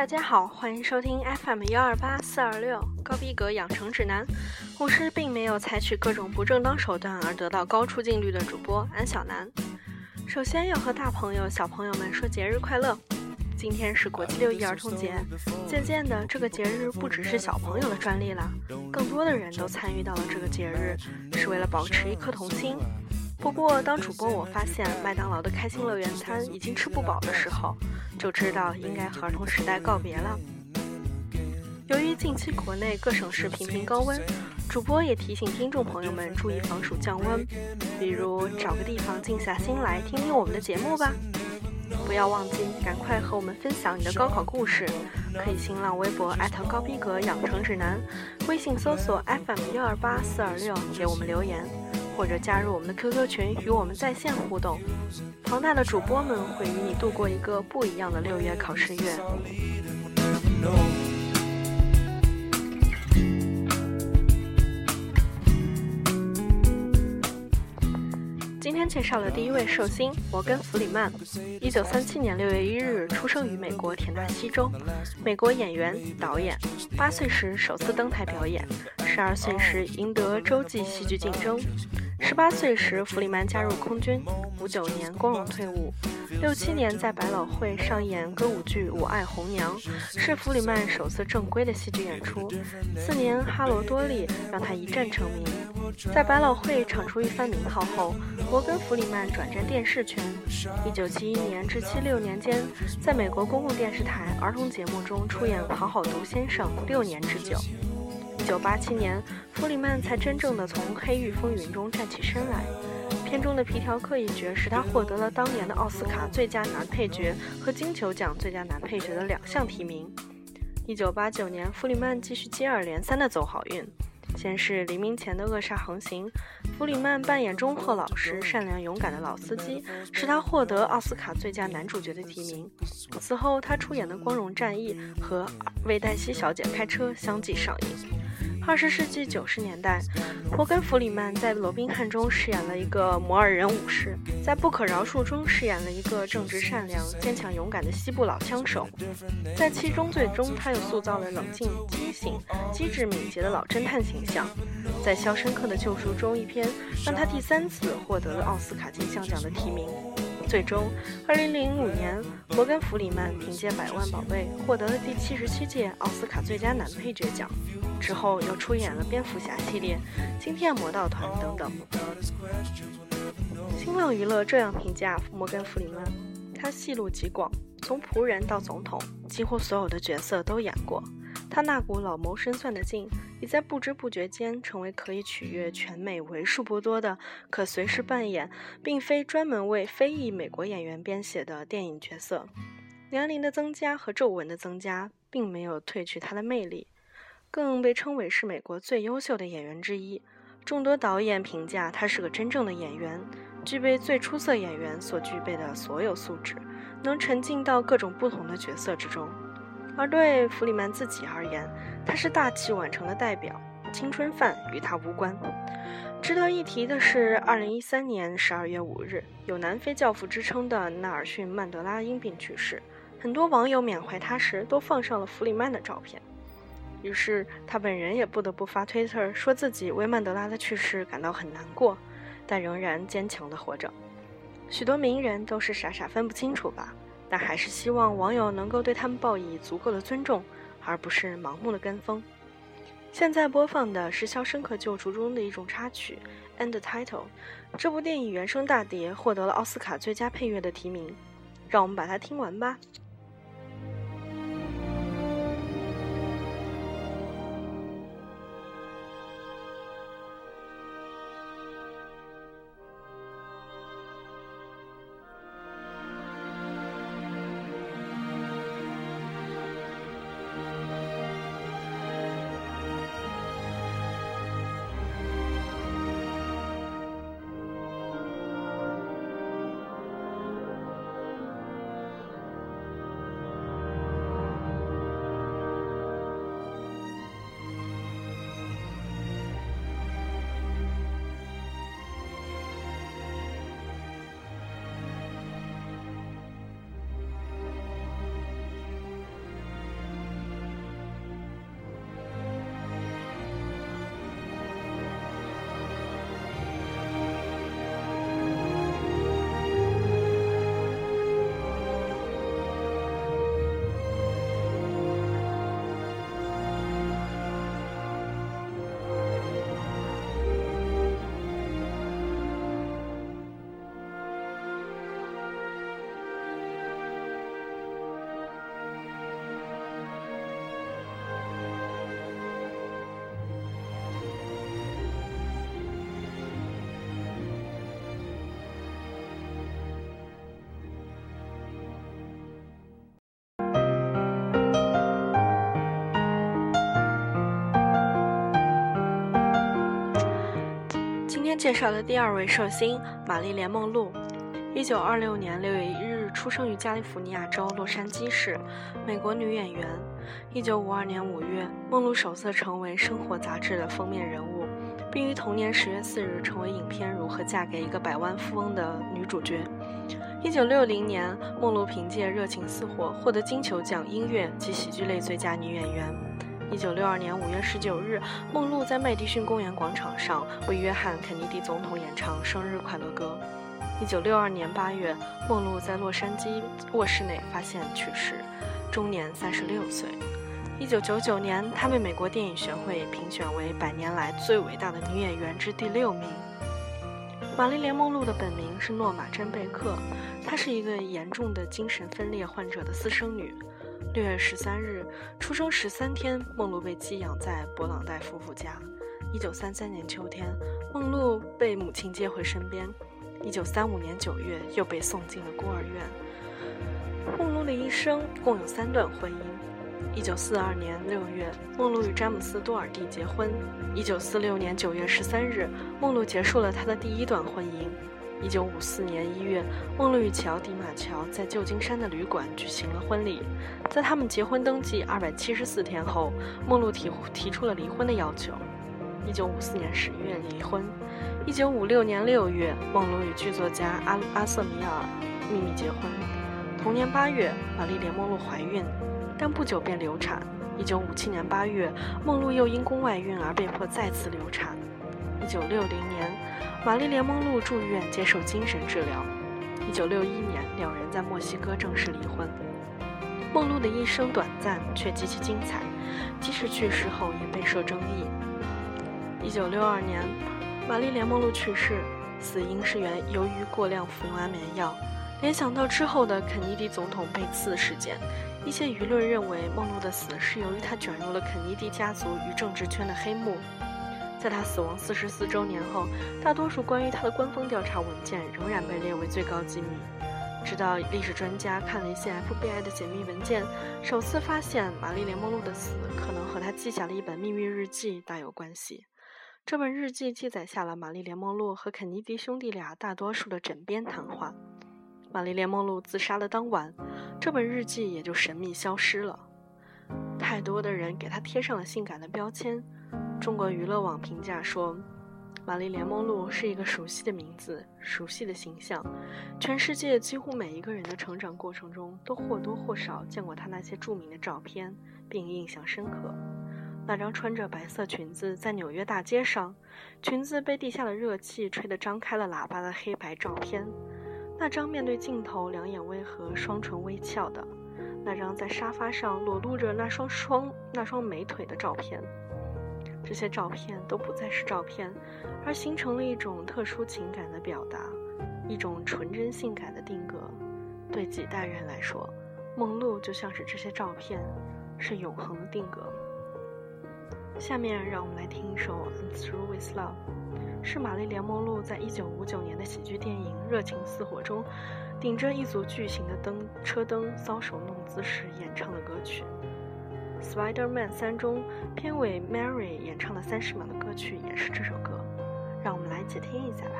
大家好，欢迎收听 FM 幺二八四二六高逼格养成指南。我是并没有采取各种不正当手段而得到高出镜率的主播安小南。首先要和大朋友、小朋友们说节日快乐！今天是国际六一儿童节，渐渐的，这个节日不只是小朋友的专利了，更多的人都参与到了这个节日，是为了保持一颗童心。不过，当主播我发现麦当劳的开心乐园餐已经吃不饱的时候，就知道应该和儿童时代告别了。由于近期国内各省市频频高温，主播也提醒听众朋友们注意防暑降温，比如找个地方静下心来听听我们的节目吧。不要忘记，赶快和我们分享你的高考故事。可以新浪微博高逼格养成指南，微信搜索 FM 幺二八四二六给我们留言，或者加入我们的 QQ 群与我们在线互动。庞大的主播们会与你度过一个不一样的六月考试月。天介绍的第一位寿星摩根·弗里曼，一九三七年六月一日出生于美国田纳西州，美国演员、导演。八岁时首次登台表演，十二岁时赢得洲际戏剧竞争，十八岁时弗里曼加入空军，五九年光荣退伍，六七年在百老汇上演歌舞剧《我爱红娘》，是弗里曼首次正规的戏剧演出。次年《哈罗多利》让他一战成名。在百老汇闯出一番名号后，摩根·弗里曼转战电视圈。1971年至76年间，在美国公共电视台儿童节目中出演《好好读先生》六年之久。1987年，弗里曼才真正的从黑狱风云中站起身来。片中的皮条客一角使他获得了当年的奥斯卡最佳男配角和金球奖最佳男配角的两项提名。1989年，弗里曼继续接二连三的走好运。先是黎明前的扼杀横行，弗里曼扮演忠厚老师、善良勇敢的老司机，使他获得奥斯卡最佳男主角的提名。此后，他出演的《光荣战役》和《为黛西小姐开车》相继上映。二十世纪九十年代，摩根·弗里曼在《罗宾汉》中饰演了一个摩尔人武士，在《不可饶恕》中饰演了一个正直善良、坚强勇敢的西部老枪手，在《七宗罪》中，他又塑造了冷静、清醒、机智、敏捷的老侦探形象，在《肖申克的救赎》中，一篇让他第三次获得了奥斯卡金像奖的提名。最终，二零零五年，摩根·弗里曼凭借《百万宝贝》获得了第七十七届奥斯卡最佳男配角奖。之后又出演了蝙蝠侠系列、惊天魔盗团等等。新浪娱乐这样评价摩根·弗里曼：他戏路极广，从仆人到总统，几乎所有的角色都演过。他那股老谋深算的劲，已在不知不觉间成为可以取悦全美为数不多的可随时扮演，并非专门为非裔美国演员编写的电影角色。年龄的增加和皱纹的增加，并没有褪去他的魅力。更被称为是美国最优秀的演员之一，众多导演评价他是个真正的演员，具备最出色演员所具备的所有素质，能沉浸到各种不同的角色之中。而对弗里曼自己而言，他是大器晚成的代表，青春饭与他无关。值得一提的是，二零一三年十二月五日，有南非教父之称的纳尔逊·曼德拉因病去世，很多网友缅怀他时都放上了弗里曼的照片。于是他本人也不得不发推特，说自己为曼德拉的去世感到很难过，但仍然坚强地活着。许多名人都是傻傻分不清楚吧，但还是希望网友能够对他们报以足够的尊重，而不是盲目的跟风。现在播放的是《肖申克救赎》中的一种插曲《End Title》，这部电影原声大碟获得了奥斯卡最佳配乐的提名，让我们把它听完吧。介绍的第二位寿星玛丽莲·梦露，一九二六年六月一日出生于加利福尼亚州洛杉矶市，美国女演员。一九五二年五月，梦露首次成为《生活》杂志的封面人物，并于同年十月四日成为影片《如何嫁给一个百万富翁》的女主角。一九六零年，梦露凭借《热情似火》获得金球奖音乐及喜剧类最佳女演员。一九六二年五月十九日，梦露在麦迪逊公园广场上为约翰·肯尼迪总统演唱生日快乐歌。一九六二年八月，梦露在洛杉矶卧室内发现去世，终年三十六岁。一九九九年，她被美国电影学会评选为百年来最伟大的女演员之第六名。玛丽莲·梦露的本名是诺玛·珍贝克，她是一个严重的精神分裂患者的私生女。六月十三日，出生十三天，梦露被寄养在勃朗代夫妇家。一九三三年秋天，梦露被母亲接回身边。一九三五年九月，又被送进了孤儿院。梦露的一生共有三段婚姻。一九四二年六月，梦露与詹姆斯·多尔蒂结婚。一九四六年九月十三日，梦露结束了她的第一段婚姻。一九五四年一月，梦露与乔·迪马乔在旧金山的旅馆举行了婚礼。在他们结婚登记二百七十四天后，梦露提提出了离婚的要求。一九五四年十月离婚。一九五六年六月，梦露与剧作家阿阿瑟米尔秘密结婚。同年八月，玛丽莲·梦露怀孕，但不久便流产。一九五七年八月，梦露又因宫外孕而被迫再次流产。一九六零年。玛丽莲·梦露住院接受精神治疗。一九六一年，两人在墨西哥正式离婚。梦露的一生短暂却极其精彩，即使去世后也备受争议。一九六二年，玛丽莲·梦露去世，死因是源由于过量服用安眠药。联想到之后的肯尼迪总统被刺事件，一些舆论认为梦露的死是由于她卷入了肯尼迪家族与政治圈的黑幕。在他死亡四十四周年后，大多数关于他的官方调查文件仍然被列为最高机密。直到历史专家看了一些 FBI 的解密文件，首次发现玛丽莲·梦露的死可能和他记下了一本秘密日记大有关系。这本日记记载下了玛丽莲·梦露和肯尼迪兄弟俩大多数的枕边谈话。玛丽莲·梦露自杀的当晚，这本日记也就神秘消失了。太多的人给他贴上了性感的标签。中国娱乐网评价说：“玛丽莲·梦露是一个熟悉的名字，熟悉的形象。全世界几乎每一个人的成长过程中，都或多或少见过她那些著名的照片，并印象深刻。那张穿着白色裙子在纽约大街上，裙子被地下的热气吹得张开了喇叭的黑白照片；那张面对镜头两眼微合、双唇微翘的；那张在沙发上裸露着那双双那双美腿的照片。”这些照片都不再是照片，而形成了一种特殊情感的表达，一种纯真性感的定格。对几代人来说，梦露就像是这些照片，是永恒的定格。下面让我们来听一首《I'm Through With Love》，是玛丽莲·梦露在一九五九年的喜剧电影《热情似火》中，顶着一组巨型的灯车灯搔首弄姿时演唱的歌曲。《Spider-Man 三》中片尾 Mary 演唱的三十秒的歌曲也是这首歌，让我们来一起听一下吧。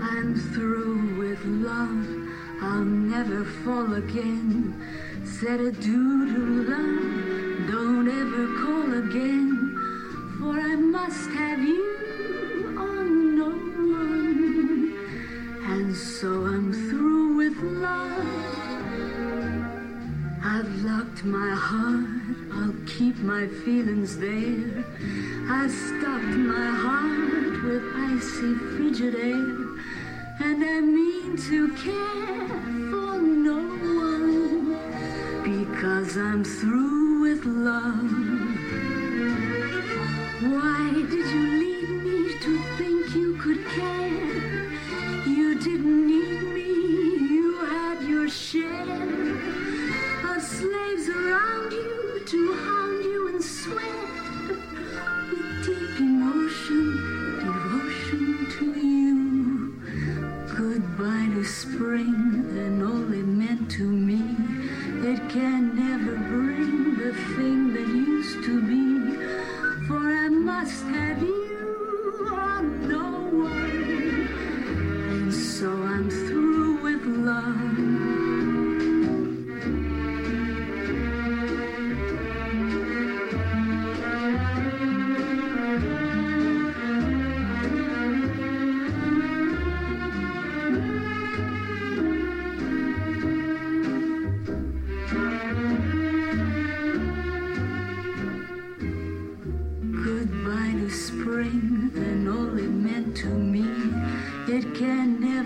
I'm through with love, I'll never fall again. Said a dude love, don't ever call again, for I must have you. With love. I've locked my heart, I'll keep my feelings there. I've stopped my heart with icy, frigid air. And I mean to care for no one because I'm through with love. Why did you leave me to think you could care? You didn't kind of spring and all it meant to me. It can never bring the thing that used to be, for I must have you.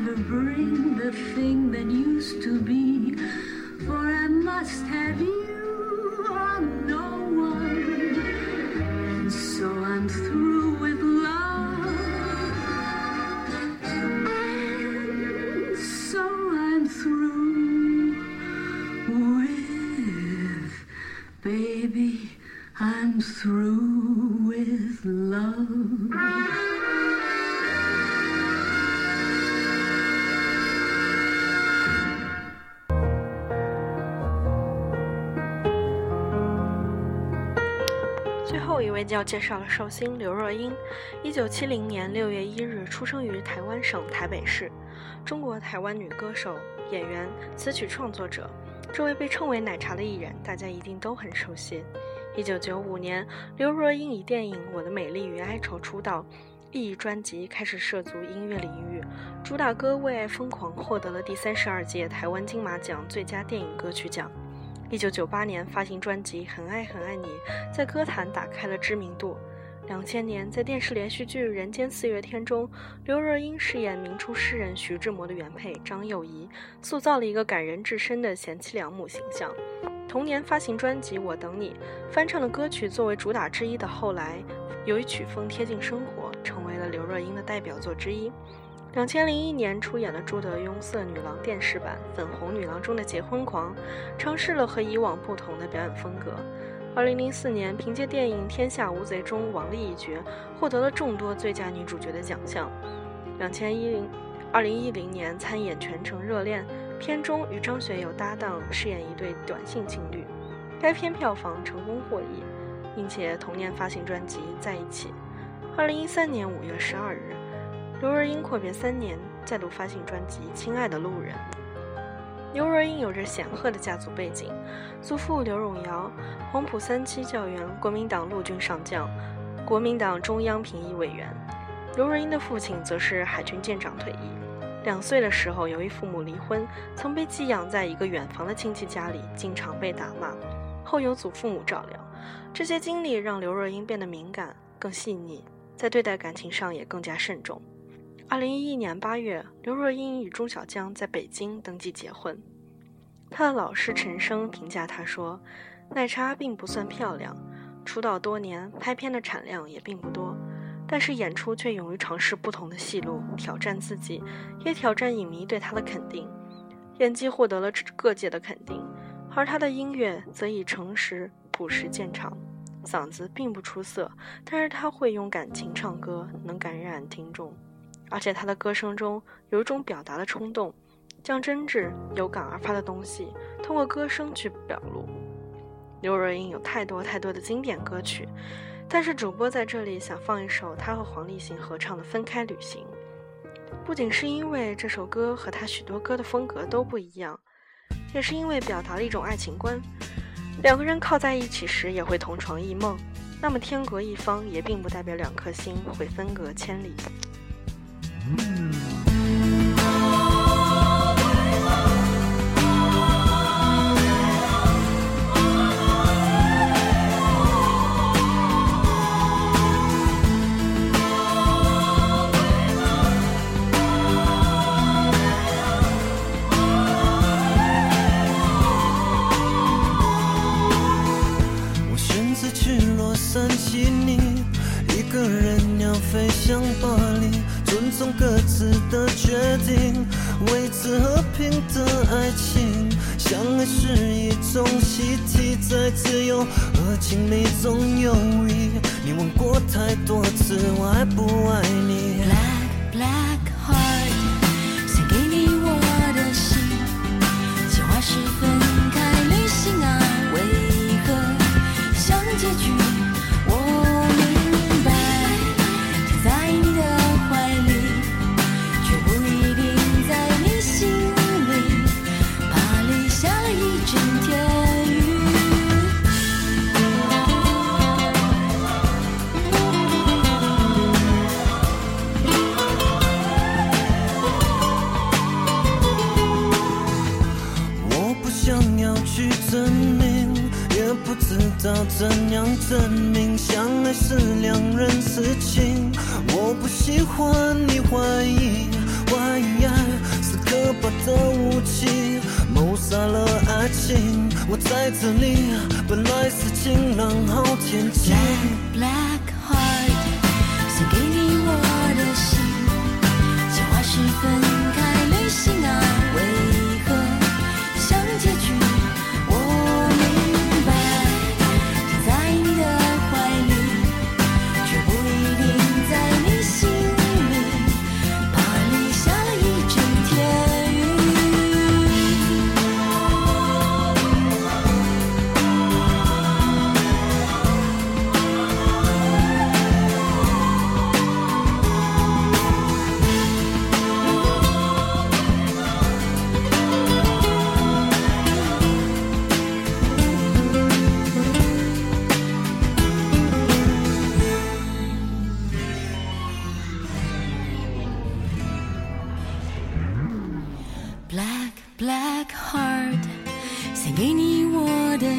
Never bring the thing that used to be. For I must have you or no one. And so I'm through with love. And so I'm through with baby. I'm through 要介绍了寿星刘若英，一九七零年六月一日出生于台湾省台北市，中国台湾女歌手、演员、词曲创作者。这位被称为“奶茶”的艺人，大家一定都很熟悉。一九九五年，刘若英以电影《我的美丽与哀愁》出道，一专辑开始涉足音乐领域，主打歌《为爱疯狂》获得了第三十二届台湾金马奖最佳电影歌曲奖。一九九八年发行专辑《很爱很爱你》，在歌坛打开了知名度。两千年，在电视连续剧《人间四月天》中，刘若英饰演明初诗人徐志摩的原配张幼仪，塑造了一个感人至深的贤妻良母形象。同年发行专辑《我等你》，翻唱的歌曲作为主打之一的《后来》，由于曲风贴近生活，成为了刘若英的代表作之一。两千零一年出演了朱德庸《色女郎》电视版《粉红女郎》中的结婚狂，尝试了和以往不同的表演风格。二零零四年，凭借电影《天下无贼》中王丽一角，获得了众多最佳女主角的奖项。两千一零二零一零年参演《全城热恋》，片中与张学友搭档饰演一对短信情侣，该片票房成功获益，并且同年发行专辑《在一起》。二零一三年五月十二日，刘若英阔别三年，再度发行专辑《亲爱的路人》。刘若英有着显赫的家族背景，祖父刘永尧，黄埔三期教员，国民党陆军上将，国民党中央评议委员。刘若英的父亲则是海军舰长退役。两岁的时候，由于父母离婚，曾被寄养在一个远房的亲戚家里，经常被打骂。后由祖父母照料。这些经历让刘若英变得敏感、更细腻，在对待感情上也更加慎重。二零一一年八月，刘若英与钟晓江在北京登记结婚。她的老师陈升评价她说：“奶茶并不算漂亮，出道多年，拍片的产量也并不多，但是演出却勇于尝试不同的戏路，挑战自己，也挑战影迷对她的肯定。演技获得了各界的肯定，而她的音乐则以诚实朴实见长。嗓子并不出色，但是她会用感情唱歌，能感染听众。”而且他的歌声中有一种表达的冲动，将真挚、有感而发的东西通过歌声去表露。刘若英有太多太多的经典歌曲，但是主播在这里想放一首她和黄立行合唱的《分开旅行》，不仅是因为这首歌和他许多歌的风格都不一样，也是因为表达了一种爱情观：两个人靠在一起时也会同床异梦，那么天隔一方也并不代表两颗心会分隔千里。我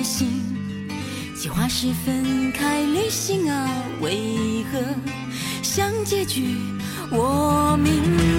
计划是分开旅行啊，为何像结局？我明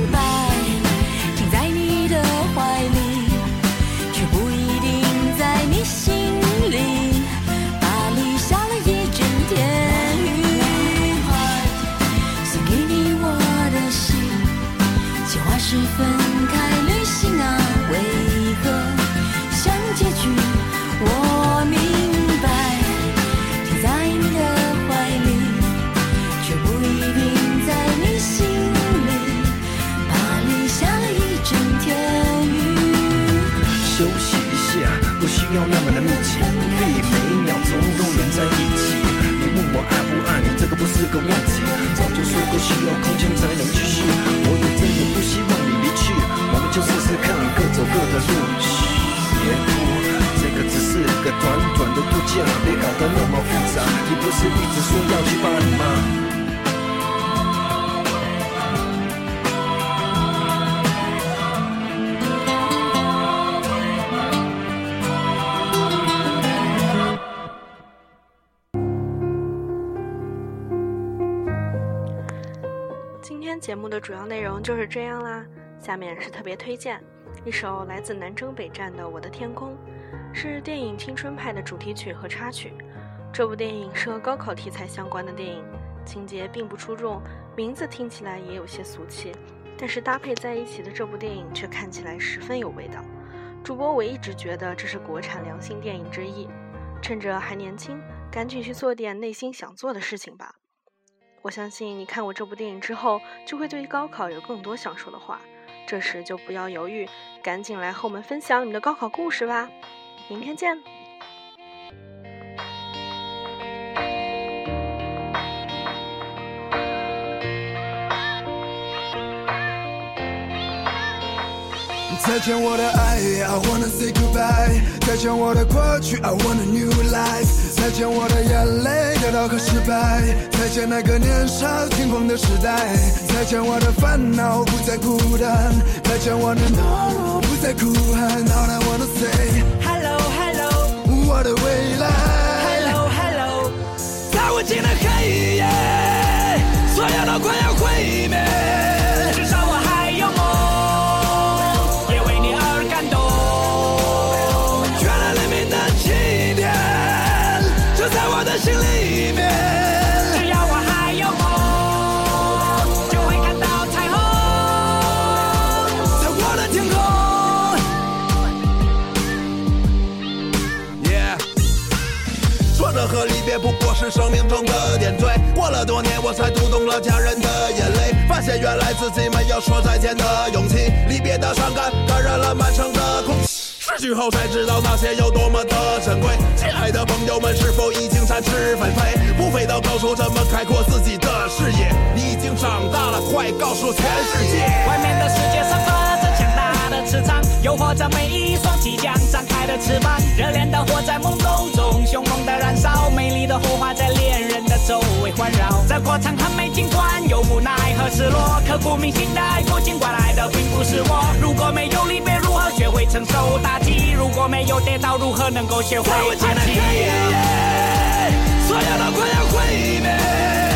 今天节目的主要内容就是这样啦。下面是特别推荐，一首来自南征北战的《我的天空》，是电影《青春派》的主题曲和插曲。这部电影是和高考题材相关的电影，情节并不出众，名字听起来也有些俗气，但是搭配在一起的这部电影却看起来十分有味道。主播我一直觉得这是国产良心电影之一，趁着还年轻，赶紧去做点内心想做的事情吧。我相信你看过这部电影之后，就会对高考有更多想说的话。这时就不要犹豫，赶紧来和我们分享你的高考故事吧。明天见。再见我的爱，I wanna say goodbye。再见我的过去，I want a new life。再见我的眼泪、跌倒和失败。再见那个年少轻狂的时代。再见我的烦恼，不再孤单。再见我的懦弱，不再哭喊。All I wanna say Hello Hello 我的未来。在我的心里面。只要我还有梦，就会看到彩虹。在我的天空。Yeah，挫折和离别不过是生命中的点缀。过了多年，我才读懂了家人的眼泪，发现原来自己没有说再见的勇气。离别的伤感感染了满城的空气。失去后才知道那些有多么的珍贵。亲爱的朋友们，是否已经展翅纷飞？不飞到高处，怎么开阔自己的视野？你已经长大了，快告诉全世界！外面的世界散发着强大的磁场，诱惑着每一双即将张开的翅膀。热恋的活在梦中这过程很美，尽管有无奈和失落，刻骨铭心的爱过，尽管来的并不是我。如果没有离别，如何学会承受打击？如果没有跌倒，如何能够学会爬起？所有都快要毁灭。